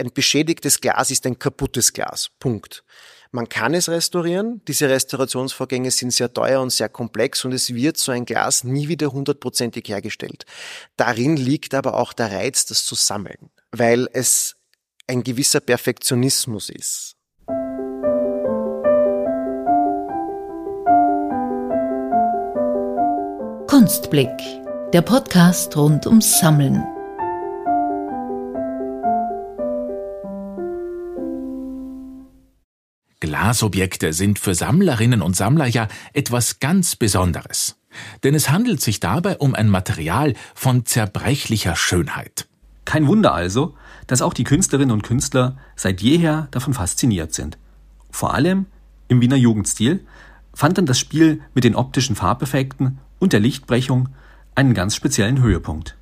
ein beschädigtes Glas ist ein kaputtes Glas. Punkt. Man kann es restaurieren. Diese Restaurationsvorgänge sind sehr teuer und sehr komplex und es wird so ein Glas nie wieder hundertprozentig hergestellt. Darin liegt aber auch der Reiz, das zu sammeln, weil es ein gewisser Perfektionismus ist. Kunstblick, der Podcast rund ums Sammeln. Glasobjekte sind für Sammlerinnen und Sammler ja etwas ganz Besonderes. Denn es handelt sich dabei um ein Material von zerbrechlicher Schönheit. Kein Wunder also, dass auch die Künstlerinnen und Künstler seit jeher davon fasziniert sind. Vor allem im Wiener Jugendstil fand dann das Spiel mit den optischen Farbeffekten und der Lichtbrechung einen ganz speziellen Höhepunkt.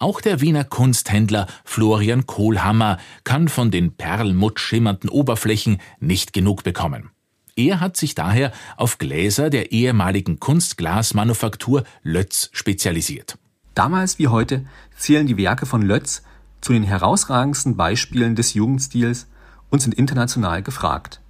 Auch der Wiener Kunsthändler Florian Kohlhammer kann von den perlmutt schimmernden Oberflächen nicht genug bekommen. Er hat sich daher auf Gläser der ehemaligen Kunstglasmanufaktur Lötz spezialisiert. Damals wie heute zählen die Werke von Lötz zu den herausragendsten Beispielen des Jugendstils und sind international gefragt.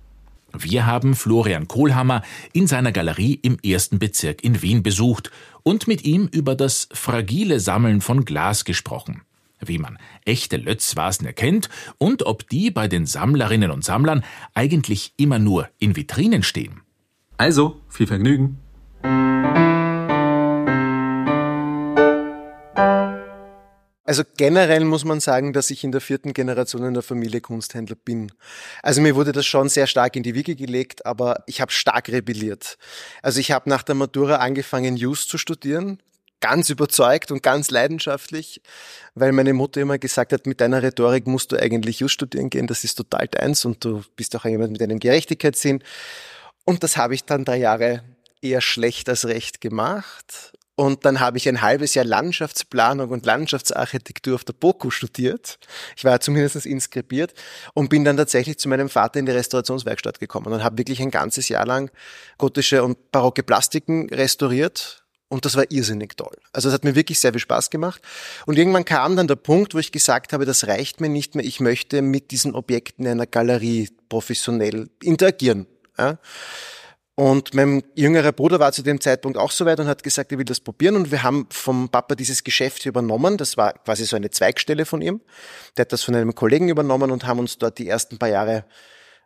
Wir haben Florian Kohlhammer in seiner Galerie im ersten Bezirk in Wien besucht und mit ihm über das fragile Sammeln von Glas gesprochen. Wie man echte Lötzvasen erkennt und ob die bei den Sammlerinnen und Sammlern eigentlich immer nur in Vitrinen stehen. Also, viel Vergnügen! Also generell muss man sagen, dass ich in der vierten Generation in der Familie Kunsthändler bin. Also mir wurde das schon sehr stark in die Wiege gelegt, aber ich habe stark rebelliert. Also ich habe nach der Matura angefangen, Jus zu studieren, ganz überzeugt und ganz leidenschaftlich, weil meine Mutter immer gesagt hat, mit deiner Rhetorik musst du eigentlich Jus studieren gehen, das ist total deins und du bist auch jemand mit einem Gerechtigkeitssinn. Und das habe ich dann drei Jahre eher schlecht als recht gemacht und dann habe ich ein halbes Jahr Landschaftsplanung und Landschaftsarchitektur auf der BOKU studiert. Ich war zumindest inskribiert und bin dann tatsächlich zu meinem Vater in die Restaurationswerkstatt gekommen und habe wirklich ein ganzes Jahr lang gotische und barocke Plastiken restauriert. Und das war irrsinnig toll. Also es hat mir wirklich sehr viel Spaß gemacht. Und irgendwann kam dann der Punkt, wo ich gesagt habe, das reicht mir nicht mehr. Ich möchte mit diesen Objekten in einer Galerie professionell interagieren. Ja? Und mein jüngerer Bruder war zu dem Zeitpunkt auch so weit und hat gesagt, er will das probieren. Und wir haben vom Papa dieses Geschäft übernommen. Das war quasi so eine Zweigstelle von ihm. Der hat das von einem Kollegen übernommen und haben uns dort die ersten paar Jahre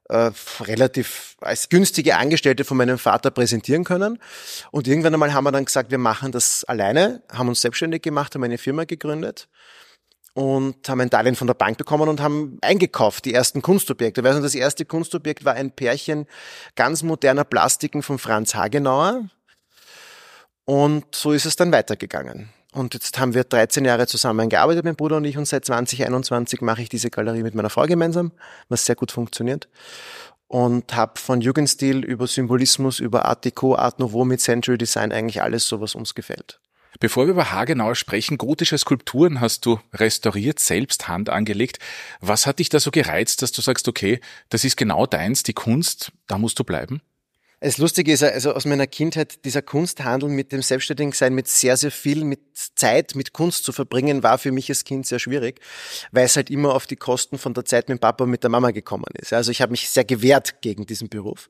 äh, relativ als günstige Angestellte von meinem Vater präsentieren können. Und irgendwann einmal haben wir dann gesagt, wir machen das alleine, haben uns selbstständig gemacht, haben eine Firma gegründet und haben ein Darlehen von der Bank bekommen und haben eingekauft, die ersten Kunstobjekte. Weißt du, das erste Kunstobjekt war ein Pärchen ganz moderner Plastiken von Franz Hagenauer. Und so ist es dann weitergegangen. Und jetzt haben wir 13 Jahre zusammen gearbeitet, mein Bruder und ich, und seit 2021 mache ich diese Galerie mit meiner Frau gemeinsam, was sehr gut funktioniert. Und habe von Jugendstil über Symbolismus, über Art Deco, Art Nouveau mit Century Design eigentlich alles so, was uns gefällt. Bevor wir über Hagenau sprechen, gotische Skulpturen hast du restauriert, selbst Hand angelegt. Was hat dich da so gereizt, dass du sagst, okay, das ist genau deins, die Kunst, da musst du bleiben? Das Lustige ist, also aus meiner Kindheit, dieser Kunsthandel mit dem Selbstständigsein, mit sehr, sehr viel, mit Zeit, mit Kunst zu verbringen, war für mich als Kind sehr schwierig, weil es halt immer auf die Kosten von der Zeit mit Papa und mit der Mama gekommen ist. Also ich habe mich sehr gewehrt gegen diesen Beruf.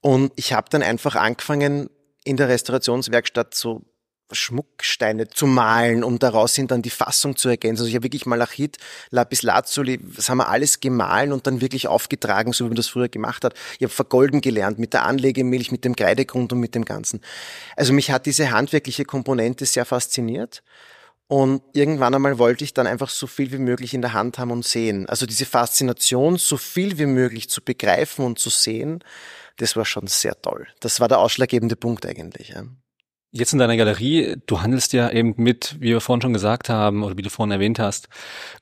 Und ich habe dann einfach angefangen, in der Restaurationswerkstatt so Schmucksteine zu malen, um daraus hin dann die Fassung zu ergänzen. Also ich habe wirklich Malachit, Lapis Lazuli, das haben wir alles gemahlen und dann wirklich aufgetragen, so wie man das früher gemacht hat. Ich habe vergolden gelernt mit der Anlegemilch, mit dem Kreidegrund und mit dem Ganzen. Also mich hat diese handwerkliche Komponente sehr fasziniert. Und irgendwann einmal wollte ich dann einfach so viel wie möglich in der Hand haben und sehen. Also diese Faszination, so viel wie möglich zu begreifen und zu sehen, das war schon sehr toll. Das war der ausschlaggebende Punkt eigentlich. Ja. Jetzt in deiner Galerie, du handelst ja eben mit, wie wir vorhin schon gesagt haben, oder wie du vorhin erwähnt hast,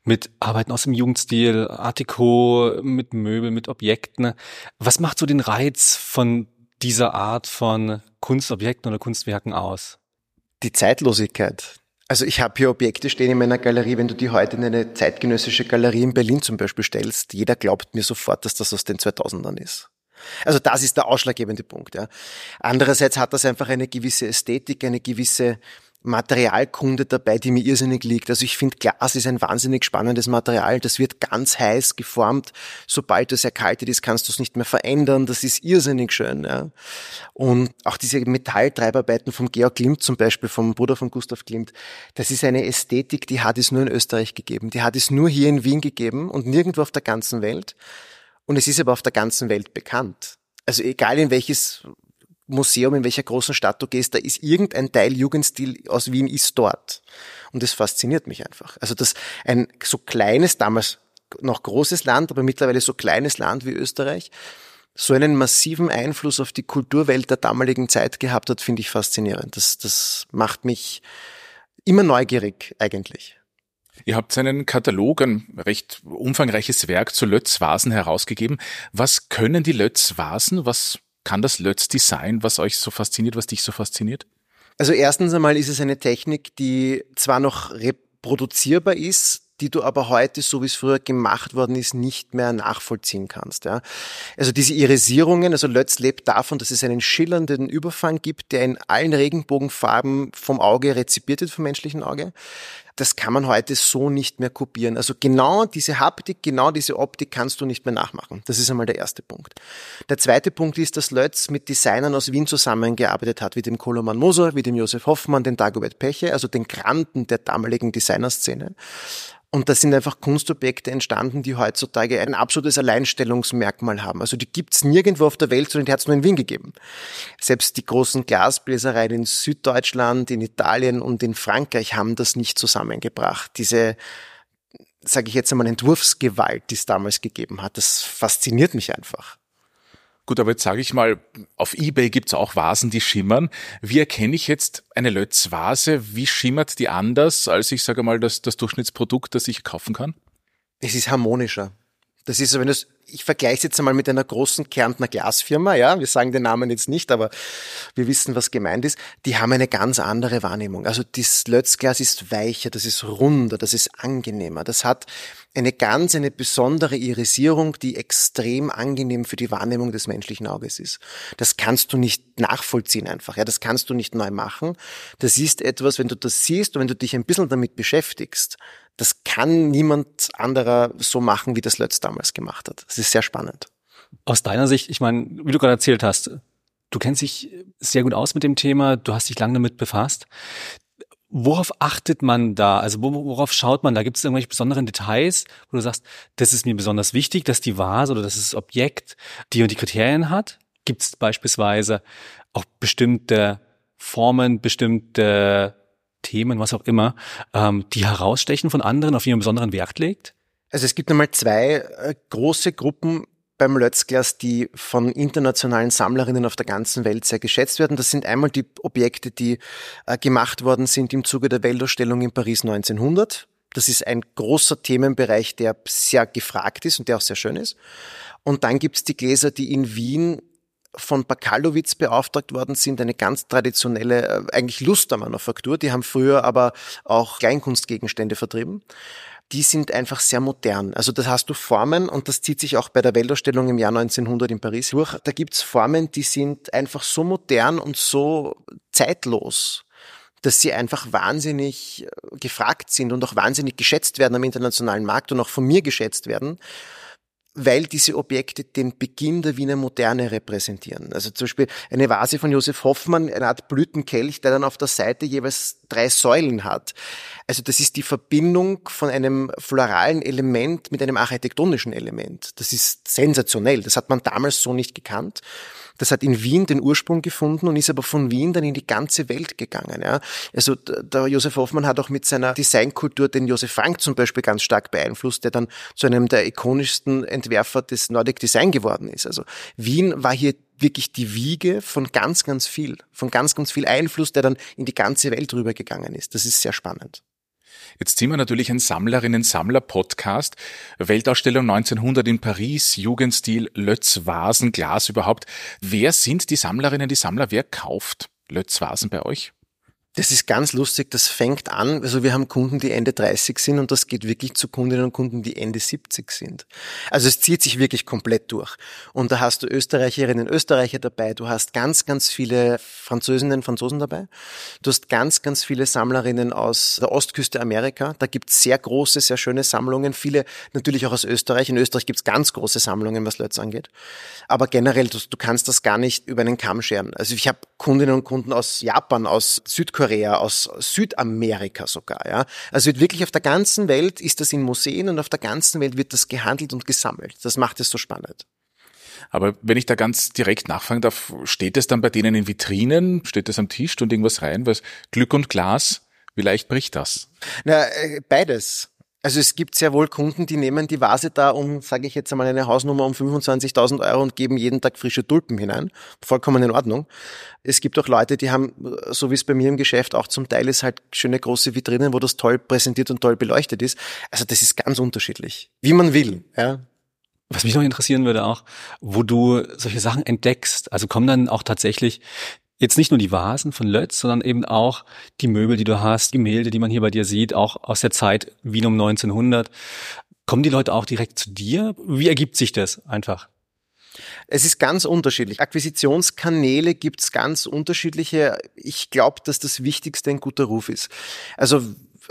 mit Arbeiten aus dem Jugendstil, Artiko, mit Möbeln, mit Objekten. Was macht so den Reiz von dieser Art von Kunstobjekten oder Kunstwerken aus? Die Zeitlosigkeit. Also ich habe hier Objekte stehen in meiner Galerie, wenn du die heute in eine zeitgenössische Galerie in Berlin zum Beispiel stellst, jeder glaubt mir sofort, dass das aus den 2000ern ist. Also das ist der ausschlaggebende Punkt. Ja. Andererseits hat das einfach eine gewisse Ästhetik, eine gewisse Materialkunde dabei, die mir irrsinnig liegt. Also ich finde, Glas ist ein wahnsinnig spannendes Material. Das wird ganz heiß geformt. Sobald es erkaltet ist, kannst du es nicht mehr verändern. Das ist irrsinnig schön. Ja. Und auch diese Metalltreibarbeiten vom Georg Klimt zum Beispiel, vom Bruder von Gustav Klimt, das ist eine Ästhetik, die hat es nur in Österreich gegeben. Die hat es nur hier in Wien gegeben und nirgendwo auf der ganzen Welt. Und es ist aber auf der ganzen Welt bekannt. Also egal in welches Museum, in welcher großen Stadt du gehst, da ist irgendein Teil Jugendstil aus Wien ist dort. Und das fasziniert mich einfach. Also dass ein so kleines, damals noch großes Land, aber mittlerweile so kleines Land wie Österreich, so einen massiven Einfluss auf die Kulturwelt der damaligen Zeit gehabt hat, finde ich faszinierend. Das, das macht mich immer neugierig eigentlich. Ihr habt einen Katalog, ein recht umfangreiches Werk zu Lötz-Vasen herausgegeben. Was können die Lötz-Vasen? Was kann das Lötz-Design, was euch so fasziniert, was dich so fasziniert? Also erstens einmal ist es eine Technik, die zwar noch reproduzierbar ist, die du aber heute, so wie es früher gemacht worden ist, nicht mehr nachvollziehen kannst. Ja. Also diese Irisierungen, also Lötz lebt davon, dass es einen schillernden Überfang gibt, der in allen Regenbogenfarben vom Auge rezipiert wird, vom menschlichen Auge das kann man heute so nicht mehr kopieren. Also genau diese Haptik, genau diese Optik kannst du nicht mehr nachmachen. Das ist einmal der erste Punkt. Der zweite Punkt ist, dass Lötz mit Designern aus Wien zusammengearbeitet hat, wie dem Koloman Moser, wie dem Josef Hoffmann, den Dagobert Peche, also den Granden der damaligen Designerszene. Und da sind einfach Kunstobjekte entstanden, die heutzutage ein absolutes Alleinstellungsmerkmal haben. Also die gibt's nirgendwo auf der Welt, sondern die hat's nur in Wien gegeben. Selbst die großen Glasbläsereien in Süddeutschland, in Italien und in Frankreich haben das nicht zusammengebracht. Diese, sage ich jetzt einmal, Entwurfsgewalt, die es damals gegeben hat, das fasziniert mich einfach. Gut, aber jetzt sage ich mal, auf Ebay gibt's auch Vasen, die schimmern. Wie erkenne ich jetzt eine Lötz-Vase? Wie schimmert die anders als ich sage mal das, das Durchschnittsprodukt, das ich kaufen kann? Es ist harmonischer. Das ist, wenn du ich vergleiche es jetzt einmal mit einer großen Kärntner Glasfirma, ja, wir sagen den Namen jetzt nicht, aber wir wissen, was gemeint ist. Die haben eine ganz andere Wahrnehmung. Also das Lötzglas ist weicher, das ist runder, das ist angenehmer. Das hat eine ganz, eine besondere Irisierung, die extrem angenehm für die Wahrnehmung des menschlichen Auges ist. Das kannst du nicht nachvollziehen einfach, ja, das kannst du nicht neu machen. Das ist etwas, wenn du das siehst und wenn du dich ein bisschen damit beschäftigst, das kann niemand anderer so machen, wie das Lötz damals gemacht hat. Das ist sehr spannend. Aus deiner Sicht, ich meine, wie du gerade erzählt hast, du kennst dich sehr gut aus mit dem Thema, du hast dich lange damit befasst. Worauf achtet man da? Also worauf schaut man da? Gibt es irgendwelche besonderen Details, wo du sagst, das ist mir besonders wichtig, dass die Vase oder dass das Objekt die und die Kriterien hat? Gibt es beispielsweise auch bestimmte Formen, bestimmte Themen, was auch immer, ähm, die herausstechen von anderen, auf die besonderen Wert legt? Also es gibt einmal zwei äh, große Gruppen beim Lötzglas, die von internationalen Sammlerinnen auf der ganzen Welt sehr geschätzt werden. Das sind einmal die Objekte, die äh, gemacht worden sind im Zuge der Weltausstellung in Paris 1900. Das ist ein großer Themenbereich, der sehr gefragt ist und der auch sehr schön ist. Und dann gibt's die Gläser, die in Wien von Bakalowitz beauftragt worden sind, eine ganz traditionelle, äh, eigentlich Lustermanufaktur. Die haben früher aber auch Kleinkunstgegenstände vertrieben. Die sind einfach sehr modern. Also das hast du Formen und das zieht sich auch bei der Weltausstellung im Jahr 1900 in Paris durch. Da gibt's Formen, die sind einfach so modern und so zeitlos dass sie einfach wahnsinnig äh, gefragt sind und auch wahnsinnig geschätzt werden am internationalen Markt und auch von mir geschätzt werden weil diese Objekte den Beginn der Wiener Moderne repräsentieren. Also zum Beispiel eine Vase von Josef Hoffmann, eine Art Blütenkelch, der dann auf der Seite jeweils drei Säulen hat. Also das ist die Verbindung von einem floralen Element mit einem architektonischen Element. Das ist sensationell. Das hat man damals so nicht gekannt. Das hat in Wien den Ursprung gefunden und ist aber von Wien dann in die ganze Welt gegangen. Ja. Also der Josef Hoffmann hat auch mit seiner Designkultur den Josef Frank zum Beispiel ganz stark beeinflusst, der dann zu einem der ikonischsten Entwerfer des Nordic Design geworden ist. Also Wien war hier wirklich die Wiege von ganz, ganz viel, von ganz, ganz viel Einfluss, der dann in die ganze Welt rübergegangen ist. Das ist sehr spannend. Jetzt sind wir natürlich ein Sammlerinnen-Sammler-Podcast. Weltausstellung 1900 in Paris, Jugendstil, Lötz, Vasen, Glas überhaupt. Wer sind die Sammlerinnen, die Sammler? Wer kauft Lötz, Vasen bei euch? Das ist ganz lustig, das fängt an, also wir haben Kunden, die Ende 30 sind und das geht wirklich zu Kundinnen und Kunden, die Ende 70 sind. Also es zieht sich wirklich komplett durch. Und da hast du Österreicherinnen und Österreicher dabei, du hast ganz, ganz viele Französinnen und Franzosen dabei, du hast ganz, ganz viele Sammlerinnen aus der Ostküste Amerika, da gibt es sehr große, sehr schöne Sammlungen, viele natürlich auch aus Österreich. In Österreich gibt es ganz große Sammlungen, was Lötz angeht. Aber generell, du, du kannst das gar nicht über einen Kamm scheren. Also ich habe Kundinnen und Kunden aus Japan, aus Südkorea, Südkorea, aus Südamerika sogar. Ja. Also wird wirklich auf der ganzen Welt ist das in Museen und auf der ganzen Welt wird das gehandelt und gesammelt. Das macht es so spannend. Aber wenn ich da ganz direkt nachfragen darf, steht es dann bei denen in Vitrinen, steht es am Tisch und irgendwas rein? Was Glück und Glas, wie leicht bricht das? Na, äh, beides. Also es gibt sehr wohl Kunden, die nehmen die Vase da um, sage ich jetzt einmal eine Hausnummer um 25.000 Euro und geben jeden Tag frische Tulpen hinein. Vollkommen in Ordnung. Es gibt auch Leute, die haben, so wie es bei mir im Geschäft auch zum Teil ist, halt schöne große Vitrinen, wo das toll präsentiert und toll beleuchtet ist. Also das ist ganz unterschiedlich. Wie man will, ja. Was mich noch interessieren würde auch, wo du solche Sachen entdeckst. Also kommen dann auch tatsächlich jetzt nicht nur die Vasen von Lötz, sondern eben auch die Möbel, die du hast, Gemälde, die man hier bei dir sieht, auch aus der Zeit Wien um 1900. Kommen die Leute auch direkt zu dir? Wie ergibt sich das einfach? Es ist ganz unterschiedlich. Akquisitionskanäle gibt's ganz unterschiedliche. Ich glaube, dass das Wichtigste ein guter Ruf ist. Also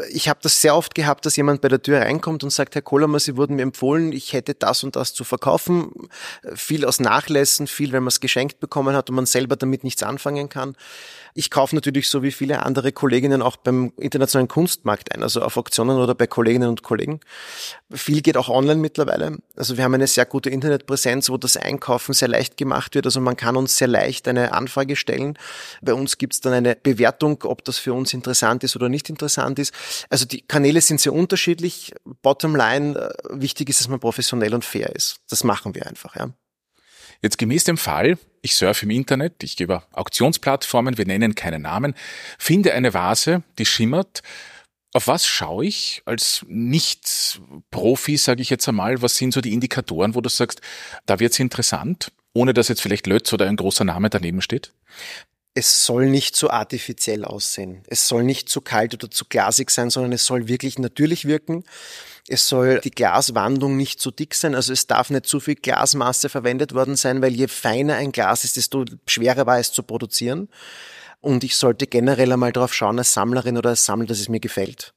ich habe das sehr oft gehabt, dass jemand bei der Tür reinkommt und sagt, Herr Kohlermer, Sie wurden mir empfohlen, ich hätte das und das zu verkaufen. Viel aus Nachlässen, viel, wenn man es geschenkt bekommen hat und man selber damit nichts anfangen kann. Ich kaufe natürlich so wie viele andere Kolleginnen auch beim internationalen Kunstmarkt ein, also auf Auktionen oder bei Kolleginnen und Kollegen. Viel geht auch online mittlerweile. Also wir haben eine sehr gute Internetpräsenz, wo das Einkaufen sehr leicht gemacht wird. Also man kann uns sehr leicht eine Anfrage stellen. Bei uns gibt es dann eine Bewertung, ob das für uns interessant ist oder nicht interessant ist. Also die Kanäle sind sehr unterschiedlich. Bottom line, äh, wichtig ist, dass man professionell und fair ist. Das machen wir einfach, ja. Jetzt gemäß dem Fall, ich surfe im Internet, ich gehe über Auktionsplattformen, wir nennen keine Namen, finde eine Vase, die schimmert. Auf was schaue ich als Nicht-Profi, sage ich jetzt einmal? Was sind so die Indikatoren, wo du sagst, da wird's interessant, ohne dass jetzt vielleicht Lötz oder ein großer Name daneben steht? es soll nicht zu artifiziell aussehen. Es soll nicht zu kalt oder zu glasig sein, sondern es soll wirklich natürlich wirken. Es soll die Glaswandung nicht zu dick sein, also es darf nicht zu viel Glasmasse verwendet worden sein, weil je feiner ein Glas ist, desto schwerer war es zu produzieren. Und ich sollte generell einmal darauf schauen, als Sammlerin oder als Sammler, dass es mir gefällt.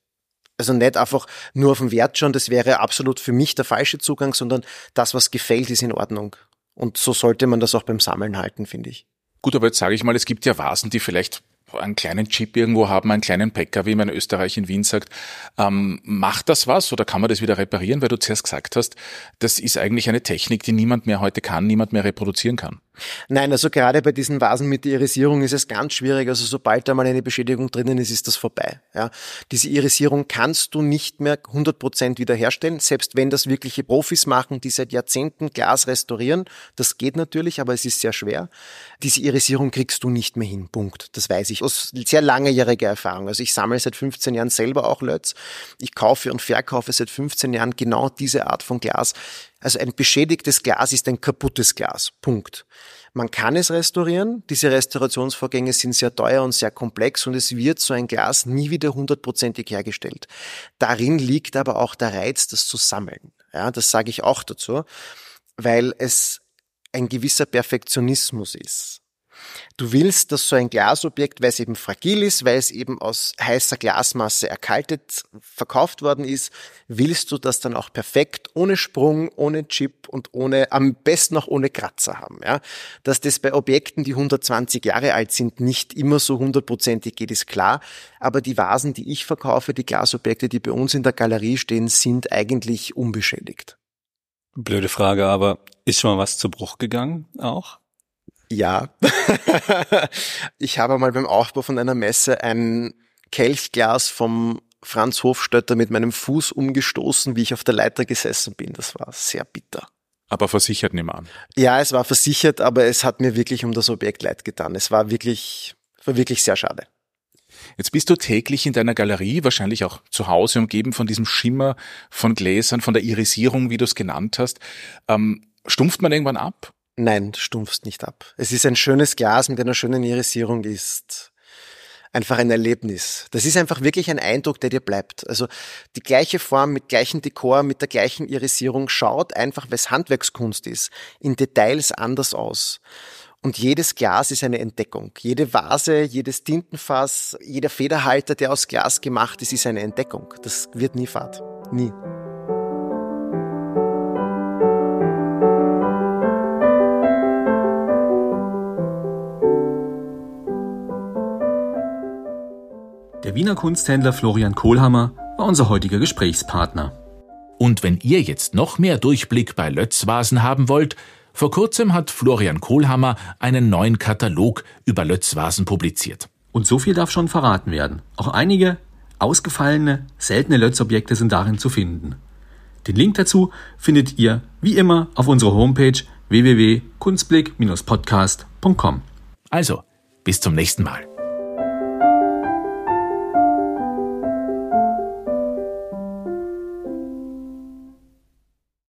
Also nicht einfach nur auf den Wert schauen, das wäre absolut für mich der falsche Zugang, sondern das, was gefällt, ist in Ordnung. Und so sollte man das auch beim Sammeln halten, finde ich. Gut, aber jetzt sage ich mal, es gibt ja Vasen, die vielleicht einen kleinen Chip irgendwo haben, einen kleinen Bäcker, wie man in Österreich in Wien sagt. Ähm, macht das was oder kann man das wieder reparieren? Weil du zuerst gesagt hast, das ist eigentlich eine Technik, die niemand mehr heute kann, niemand mehr reproduzieren kann. Nein, also gerade bei diesen Vasen mit der Irisierung ist es ganz schwierig. Also sobald da mal eine Beschädigung drinnen ist, ist das vorbei. Ja, diese Irisierung kannst du nicht mehr 100 Prozent wiederherstellen, selbst wenn das wirkliche Profis machen, die seit Jahrzehnten Glas restaurieren. Das geht natürlich, aber es ist sehr schwer. Diese Irisierung kriegst du nicht mehr hin. Punkt. Das weiß ich aus sehr langjähriger Erfahrung. Also ich sammle seit 15 Jahren selber auch Lötz. Ich kaufe und verkaufe seit 15 Jahren genau diese Art von Glas. Also ein beschädigtes Glas ist ein kaputtes Glas. Punkt. Man kann es restaurieren. Diese Restaurationsvorgänge sind sehr teuer und sehr komplex und es wird so ein Glas nie wieder hundertprozentig hergestellt. Darin liegt aber auch der Reiz, das zu sammeln. Ja, das sage ich auch dazu, weil es ein gewisser Perfektionismus ist. Du willst, dass so ein Glasobjekt, weil es eben fragil ist, weil es eben aus heißer Glasmasse erkaltet verkauft worden ist, willst du das dann auch perfekt, ohne Sprung, ohne Chip und ohne, am besten auch ohne Kratzer haben, ja. Dass das bei Objekten, die 120 Jahre alt sind, nicht immer so hundertprozentig geht, ist klar. Aber die Vasen, die ich verkaufe, die Glasobjekte, die bei uns in der Galerie stehen, sind eigentlich unbeschädigt. Blöde Frage, aber ist schon mal was zu Bruch gegangen auch? Ja. ich habe mal beim Aufbau von einer Messe ein Kelchglas vom Franz Hofstötter mit meinem Fuß umgestoßen, wie ich auf der Leiter gesessen bin. Das war sehr bitter. Aber versichert nehme an. Ja, es war versichert, aber es hat mir wirklich um das Objekt leid getan. Es war wirklich, war wirklich sehr schade. Jetzt bist du täglich in deiner Galerie, wahrscheinlich auch zu Hause, umgeben von diesem Schimmer von Gläsern, von der Irisierung, wie du es genannt hast. Ähm, stumpft man irgendwann ab? Nein, stumpfst nicht ab. Es ist ein schönes Glas mit einer schönen Irisierung, ist einfach ein Erlebnis. Das ist einfach wirklich ein Eindruck, der dir bleibt. Also die gleiche Form mit gleichem Dekor, mit der gleichen Irisierung schaut einfach, weil es Handwerkskunst ist, in Details anders aus. Und jedes Glas ist eine Entdeckung. Jede Vase, jedes Tintenfass, jeder Federhalter, der aus Glas gemacht ist, ist eine Entdeckung. Das wird nie fad. Nie. Der Wiener Kunsthändler Florian Kohlhammer war unser heutiger Gesprächspartner. Und wenn ihr jetzt noch mehr Durchblick bei Lötzvasen haben wollt, vor kurzem hat Florian Kohlhammer einen neuen Katalog über Lötzvasen publiziert. Und so viel darf schon verraten werden. Auch einige ausgefallene, seltene Lötzobjekte sind darin zu finden. Den Link dazu findet ihr wie immer auf unserer Homepage www.kunstblick-podcast.com. Also, bis zum nächsten Mal.